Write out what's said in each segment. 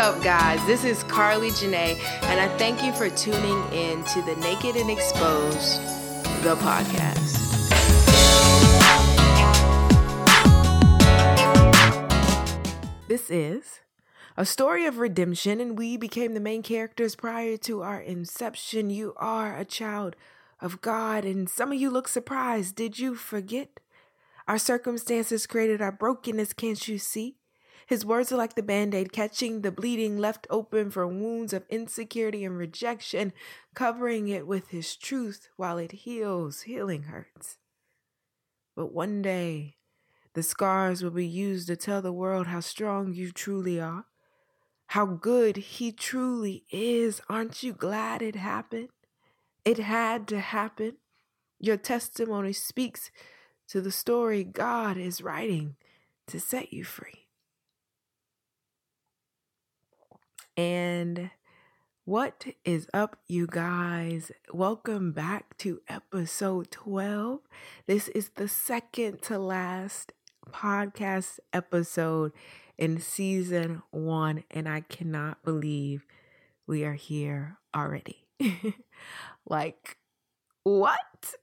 up, guys? This is Carly Janae, and I thank you for tuning in to the Naked and Exposed, the podcast. This is a story of redemption, and we became the main characters prior to our inception. You are a child of God, and some of you look surprised. Did you forget? Our circumstances created our brokenness, can't you see? His words are like the band aid, catching the bleeding left open from wounds of insecurity and rejection, covering it with his truth while it heals. Healing hurts. But one day, the scars will be used to tell the world how strong you truly are, how good he truly is. Aren't you glad it happened? It had to happen. Your testimony speaks to the story God is writing to set you free. And what is up, you guys? Welcome back to episode 12. This is the second to last podcast episode in season one, and I cannot believe we are here already. like, what?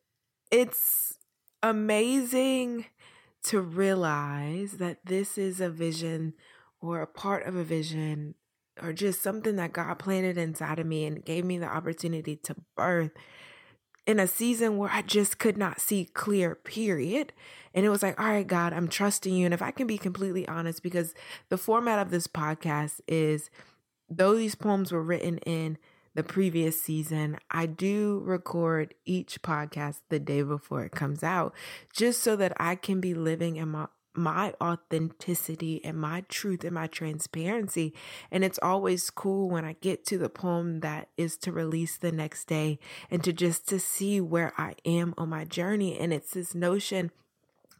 It's amazing to realize that this is a vision or a part of a vision or just something that God planted inside of me and gave me the opportunity to birth in a season where I just could not see clear, period. And it was like, all right, God, I'm trusting you. And if I can be completely honest, because the format of this podcast is though these poems were written in the previous season, I do record each podcast the day before it comes out, just so that I can be living in my my authenticity and my truth and my transparency. And it's always cool when I get to the poem that is to release the next day and to just to see where I am on my journey. And it's this notion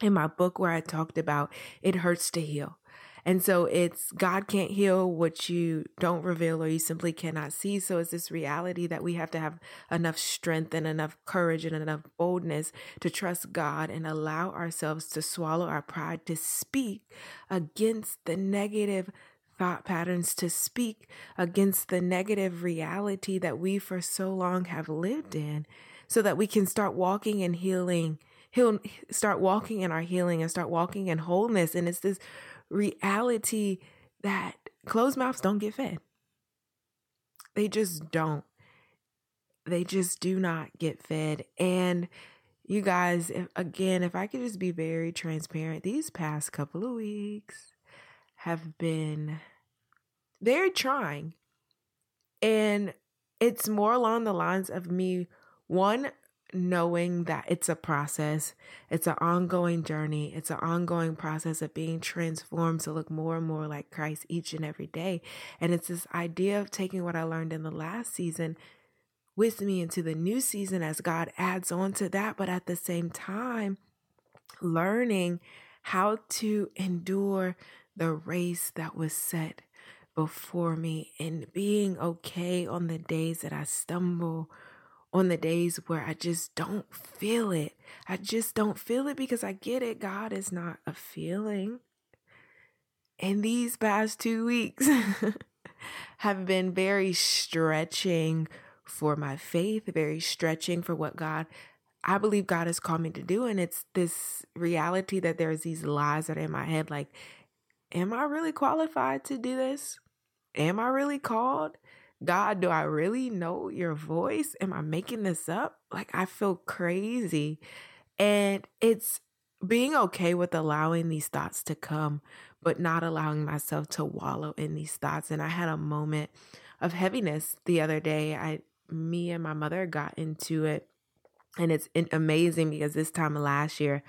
in my book where I talked about it hurts to heal. And so it's God can't heal what you don't reveal or you simply cannot see. So it's this reality that we have to have enough strength and enough courage and enough boldness to trust God and allow ourselves to swallow our pride to speak against the negative thought patterns to speak against the negative reality that we for so long have lived in so that we can start walking and healing he'll start walking in our healing and start walking in wholeness and it's this reality that closed mouths don't get fed. They just don't. They just do not get fed. And you guys, if, again, if I could just be very transparent, these past couple of weeks have been very trying. And it's more along the lines of me, one, knowing that it's a process, it's an ongoing journey, it's an ongoing process of being transformed to look more and more like Christ each and every day. And it's this idea of taking what I learned in the last season with me into the new season as God adds on to that, but at the same time, learning how to endure the race that was set before me and being okay on the days that I stumble on the days where I just don't feel it. I just don't feel it because I get it. God is not a feeling. And these past two weeks have been very stretching for my faith, very stretching for what God, I believe God has called me to do. And it's this reality that there's these lies that are in my head like, am I really qualified to do this? Am I really called? God, do I really know your voice? Am I making this up? Like, I feel crazy. And it's being okay with allowing these thoughts to come, but not allowing myself to wallow in these thoughts. And I had a moment of heaviness the other day. I, me and my mother got into it. And it's amazing because this time last year,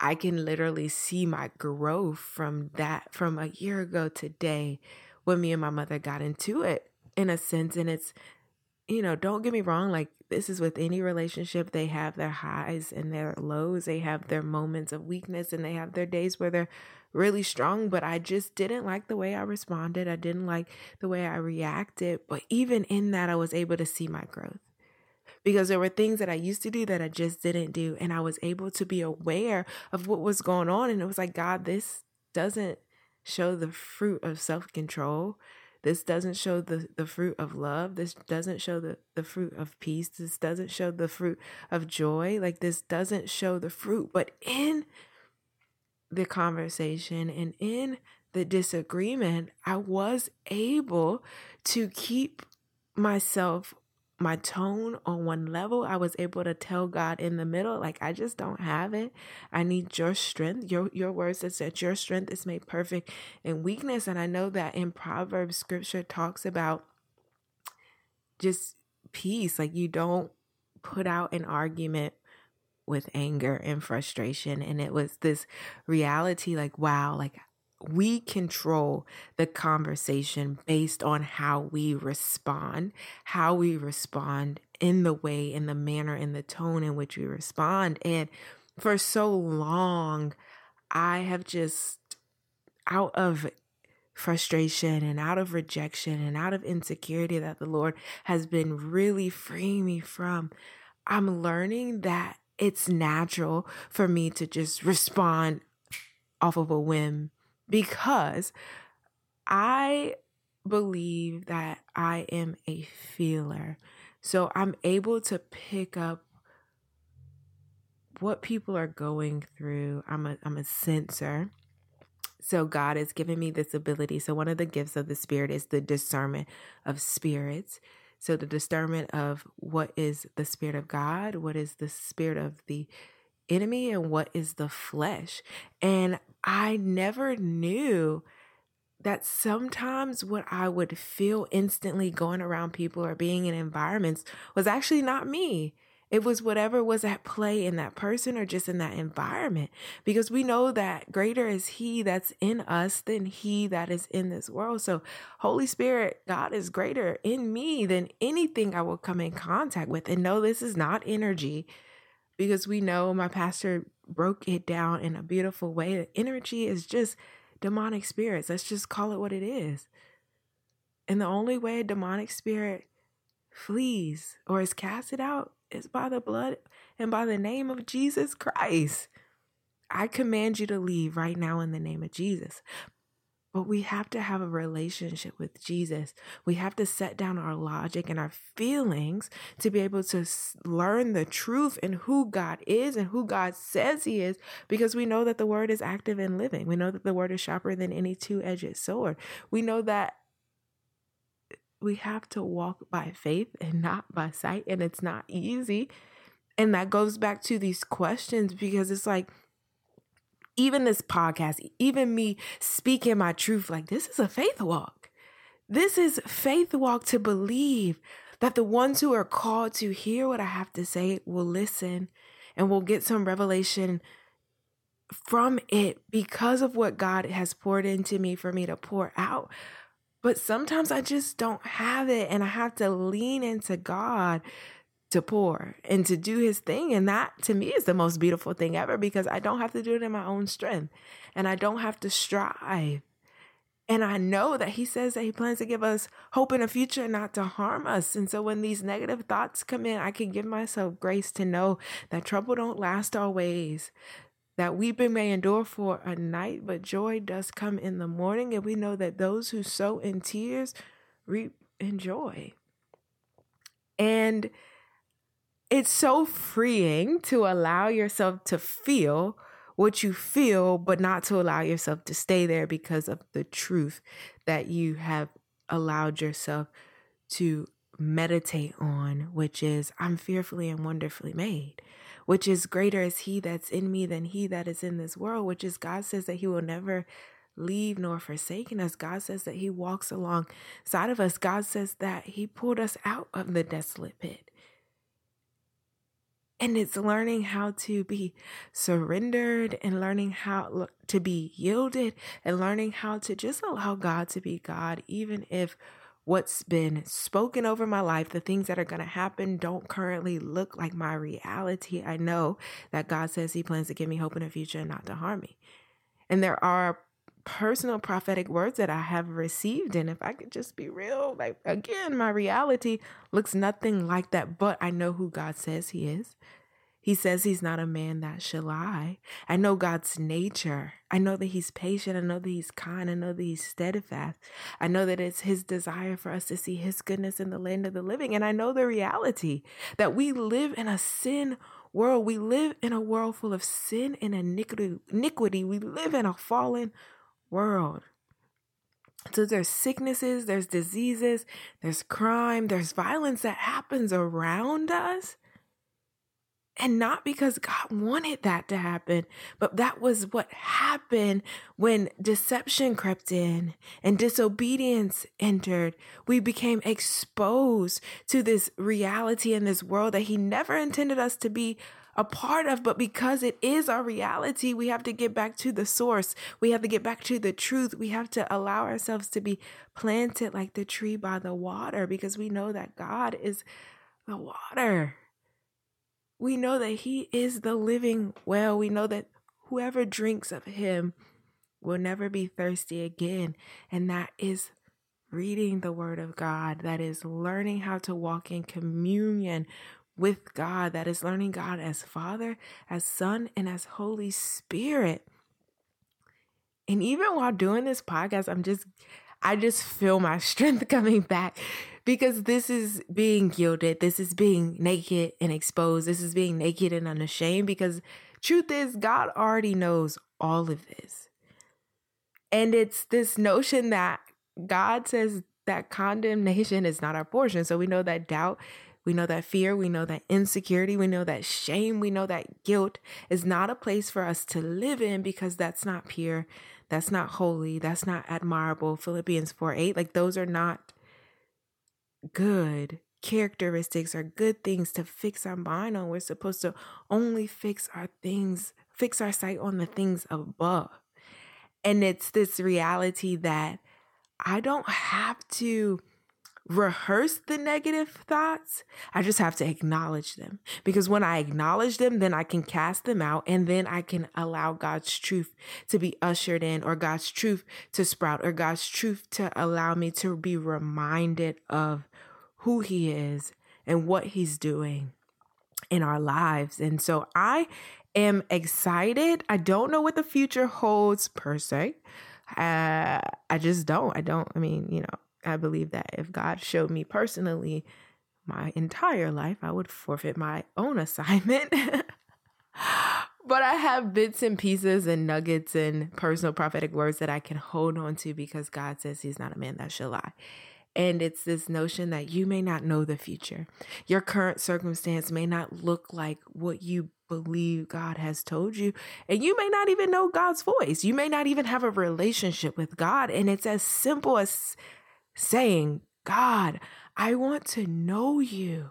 I can literally see my growth from that, from a year ago today when me and my mother got into it in a sense. And it's, you know, don't get me wrong, like this is with any relationship, they have their highs and their lows. They have their moments of weakness and they have their days where they're really strong. But I just didn't like the way I responded. I didn't like the way I reacted. But even in that, I was able to see my growth because there were things that I used to do that I just didn't do. And I was able to be aware of what was going on. And it was like, God, this doesn't show the fruit of self control This doesn't show the, the fruit of love. This doesn't show the, the fruit of peace. This doesn't show the fruit of joy. Like, this doesn't show the fruit. But in the conversation and in the disagreement, I was able to keep myself my tone on one level. I was able to tell God in the middle, like I just don't have it. I need your strength. Your your words that said your strength is made perfect in weakness. And I know that in Proverbs scripture talks about just peace. Like you don't put out an argument with anger and frustration. And it was this reality like, wow, like we control the conversation based on how we respond, how we respond in the way, in the manner, in the tone in which we respond. And for so long, I have just out of frustration and out of rejection and out of insecurity that the Lord has been really freeing me from, I'm learning that it's natural for me to just respond off of a whim because I believe that I am a feeler. So I'm able to pick up what people are going through. I'm a I'm a sensor. So God has given me this ability. So one of the gifts of the spirit is the discernment of spirits. So the discernment of what is the spirit of God, what is the spirit of the enemy and what is the flesh. And I never knew that sometimes what I would feel instantly going around people or being in environments was actually not me. It was whatever was at play in that person or just in that environment. Because we know that greater is He that's in us than He that is in this world. So, Holy Spirit, God is greater in me than anything I will come in contact with. And no, this is not energy because we know my pastor broke it down in a beautiful way. The energy is just demonic spirits. Let's just call it what it is. And the only way a demonic spirit flees or is casted out is by the blood and by the name of Jesus Christ. I command you to leave right now in the name of Jesus. But we have to have a relationship with Jesus. We have to set down our logic and our feelings to be able to learn the truth and who God is and who God says He is, because we know that the word is active and living. We know that the word is sharper than any two edged sword. We know that we have to walk by faith and not by sight, and it's not easy. And that goes back to these questions because it's like, even this podcast, even me speaking my truth, like this is a faith walk. This is faith walk to believe that the ones who are called to hear what I have to say will listen and will get some revelation from it because of what God has poured into me for me to pour out. But sometimes I just don't have it and I have to lean into God to pour and to do his thing. And that to me is the most beautiful thing ever because I don't have to do it in my own strength and I don't have to strive. And I know that he says that he plans to give us hope in a future and not to harm us. And so when these negative thoughts come in, I can give myself grace to know that trouble don't last always. That weeping may endure for a night, but joy does come in the morning. And we know that those who sow in tears reap in joy. And it's so freeing to allow yourself to feel what you feel, but not to allow yourself to stay there because of the truth that you have allowed yourself to meditate on, which is, I'm fearfully and wonderfully made, which is greater is He that's in me than He that is in this world, which is God says that He will never leave nor forsaken us. God says that He walks alongside of us. God says that He pulled us out of the desolate pit. And it's learning how to be surrendered and learning how to be yielded and learning how to just allow God to be God, even if what's been spoken over my life, the things that are going to happen, don't currently look like my reality. I know that God says He plans to give me hope in the future and not to harm me. And there are personal prophetic words that I have received. And if I could just be real, like again, my reality looks nothing like that, but I know who God says He is. He says he's not a man that shall lie. I know God's nature. I know that he's patient. I know that he's kind. I know that he's steadfast. I know that it's his desire for us to see his goodness in the land of the living. And I know the reality that we live in a sin world. We live in a world full of sin and iniquity. We live in a fallen world. So there's sicknesses, there's diseases, there's crime, there's violence that happens around us. And not because God wanted that to happen, but that was what happened when deception crept in and disobedience entered. We became exposed to this reality in this world that He never intended us to be a part of, but because it is our reality, we have to get back to the source. We have to get back to the truth. We have to allow ourselves to be planted like the tree by the water because we know that God is the water. We know that He is the living well. We know that whoever drinks of Him will never be thirsty again. And that is reading the Word of God, that is learning how to walk in communion with God, that is learning God as Father, as Son, and as Holy Spirit. And even while doing this podcast, I'm just, I just feel my strength coming back because this is being gilded. This is being naked and exposed. This is being naked and unashamed because truth is, God already knows all of this. And it's this notion that God says that condemnation is not our portion. So we know that doubt, we know that fear, we know that insecurity, we know that shame, we know that guilt is not a place for us to live in because that's not pure, that's not holy, that's not admirable. Philippians 4 8, like those are not good characteristics or good things to fix our mind on. We're supposed to only fix our things, fix our sight on the things above. And it's this reality that I don't have to rehearse the negative thoughts. I just have to acknowledge them because when I acknowledge them, then I can cast them out and then I can allow God's truth to be ushered in or God's truth to sprout or God's truth to allow me to be reminded of who He is and what He's doing in our lives. And so I am excited. I don't know what the future holds per se. Uh, I just don't. I don't. I mean, you know, I believe that if God showed me personally my entire life, I would forfeit my own assignment. but I have bits and pieces and nuggets and personal prophetic words that I can hold on to because God says He's not a man that shall lie. And it's this notion that you may not know the future. Your current circumstance may not look like what you believe God has told you. And you may not even know God's voice. You may not even have a relationship with God. And it's as simple as saying, God, I want to know you.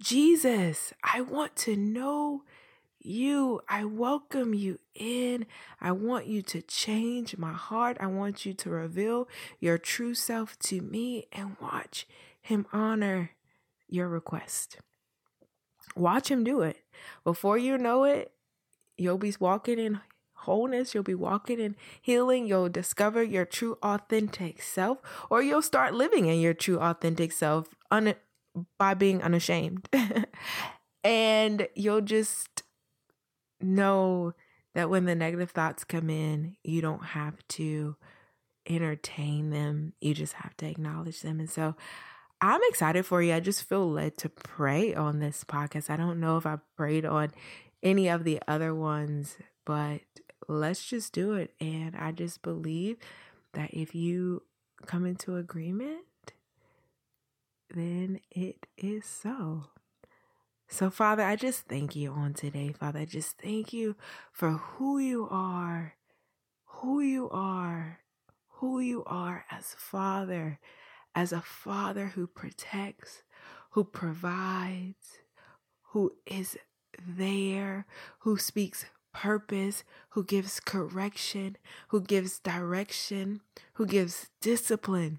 Jesus, I want to know you. I welcome you in. I want you to change my heart. I want you to reveal your true self to me and watch him honor your request. Watch him do it. Before you know it, you'll be walking in wholeness. You'll be walking in healing. You'll discover your true, authentic self, or you'll start living in your true, authentic self un- by being unashamed. and you'll just know that when the negative thoughts come in, you don't have to entertain them. You just have to acknowledge them. And so I'm excited for you. I just feel led to pray on this podcast. I don't know if I prayed on any of the other ones, but let's just do it. And I just believe that if you come into agreement, then it is so. So, Father, I just thank you on today, Father. I just thank you for who you are, who you are, who you are as Father, as a Father who protects, who provides, who is there, who speaks purpose, who gives correction, who gives direction, who gives discipline.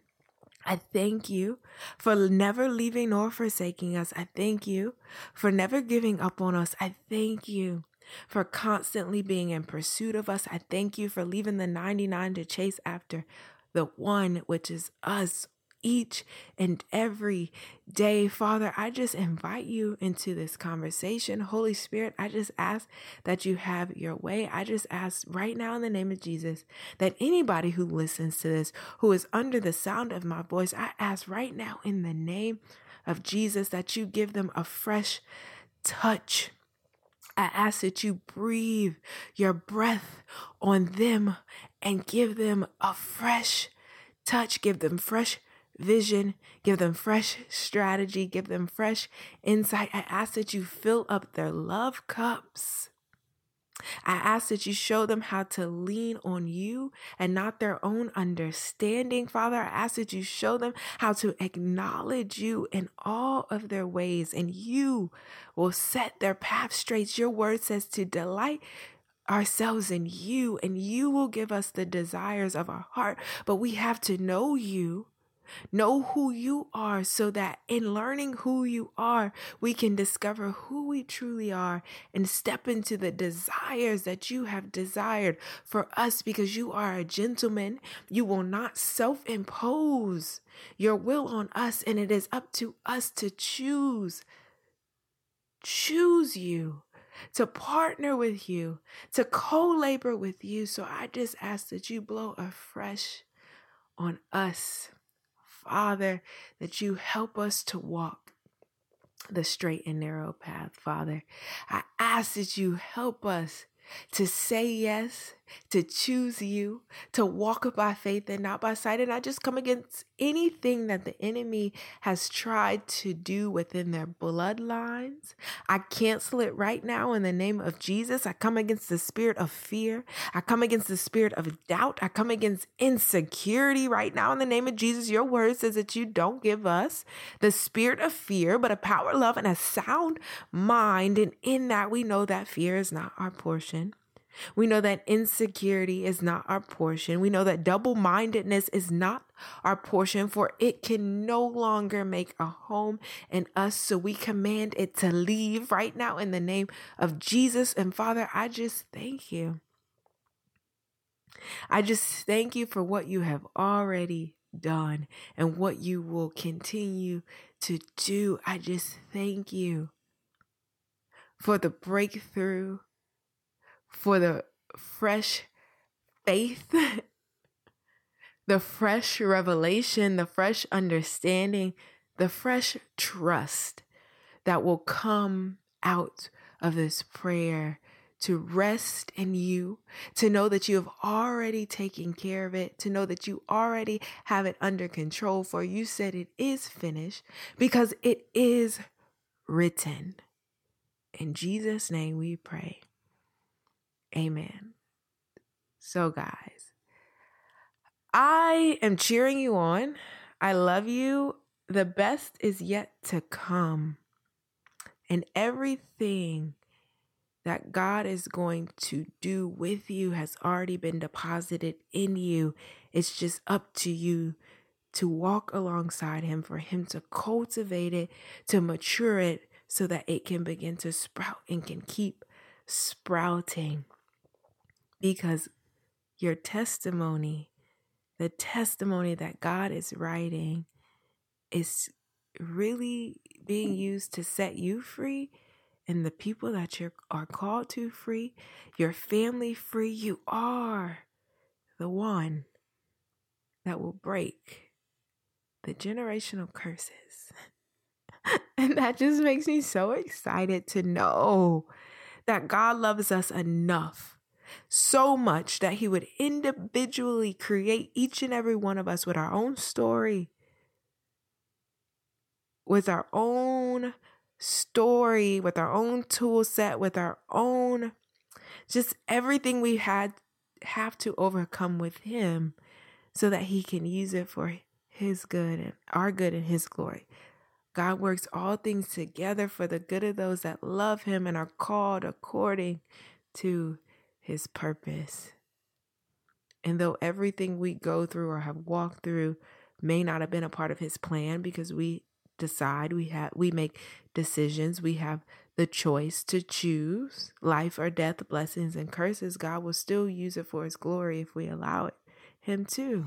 I thank you for never leaving nor forsaking us. I thank you for never giving up on us. I thank you for constantly being in pursuit of us. I thank you for leaving the 99 to chase after the one, which is us each and every day. Father, I just invite you into this conversation. Holy Spirit, I just ask that you have your way. I just ask right now in the name of Jesus that anybody who listens to this, who is under the sound of my voice, I ask right now in the name of Jesus that you give them a fresh touch. I ask that you breathe your breath on them and give them a fresh touch, give them fresh vision, give them fresh strategy, give them fresh insight. I ask that you fill up their love cups. I ask that you show them how to lean on you and not their own understanding. Father, I ask that you show them how to acknowledge you in all of their ways, and you will set their path straight. Your word says to delight ourselves in you, and you will give us the desires of our heart. But we have to know you Know who you are so that in learning who you are, we can discover who we truly are and step into the desires that you have desired for us because you are a gentleman. You will not self impose your will on us, and it is up to us to choose. Choose you to partner with you, to co labor with you. So I just ask that you blow afresh on us Father, that you help us to walk the straight and narrow path, Father. I ask that you help us to say yes to choose you, to walk by faith and not by sight. And I just come against anything that the enemy has tried to do within their bloodlines. I cancel it right now in the name of Jesus. I come against the spirit of fear. I come against the spirit of doubt. I come against insecurity right now in the name of Jesus. Your word says that you don't give us the spirit of fear, but a power, love, and a sound mind. And in that, we know that fear is not our portion. We know that insecurity is not our portion. We know that double mindedness is not our portion, for it can no longer make a home in us. So we command it to leave right now in the name of Jesus. And Father, I just thank you. I just thank you for what you have already done and what you will continue to do. I just thank you for the breakthrough for the fresh faith, the fresh revelation, the fresh understanding, the fresh trust that will come out of this prayer to rest in you, to know that you have already taken care of it, to know that you already have it under control. For you said it is finished because it is written. In Jesus' name we pray. Amen. So, guys, I am cheering you on. I love you. The best is yet to come. And everything that God is going to do with you has already been deposited in you. It's just up to you to walk alongside Him, for Him to cultivate it, to mature it, so that it can begin to sprout and can keep sprouting because your testimony, the testimony that God is writing, is really being used to set you free and the people that you are called to free, your family free. You are the one that will break the generational curses. and that just makes me so excited to know that God loves us enough so much that he would individually create each and every one of us with our own story, with our own story, with our own tool set, with our own just everything we had have to overcome with him so that he can use it for his good and our good and his glory. God works all things together for the good of those that love him and are called according to his purpose. And though everything we go through or have walked through may not have been a part of his plan because we decide, we have we make decisions, we have the choice to choose life or death, blessings and curses, God will still use it for his glory if we allow it him to.